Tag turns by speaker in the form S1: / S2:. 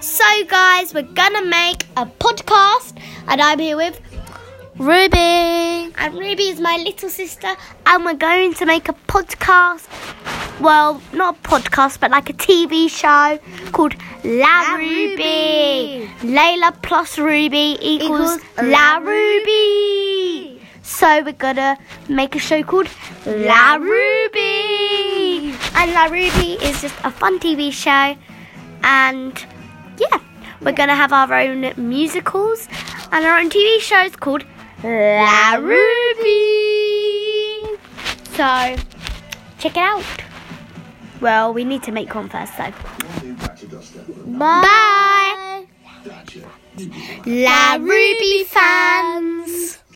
S1: So, guys, we're gonna make a podcast, and I'm here with
S2: Ruby.
S1: and Ruby is my little sister, and we're going to make a podcast. Well, not a podcast, but like a TV show called La,
S2: La
S1: Ruby.
S2: Ruby.
S1: Layla plus Ruby equals,
S2: Equals
S1: La
S2: La
S1: Ruby. So we're gonna make a show called La
S2: La
S1: Ruby. And La Ruby is just a fun TV show, and we're gonna have our own musicals and our own TV shows called La Ruby. So check it out. Well, we need to make one first, though.
S2: Bye.
S1: Bye. La Ruby fans.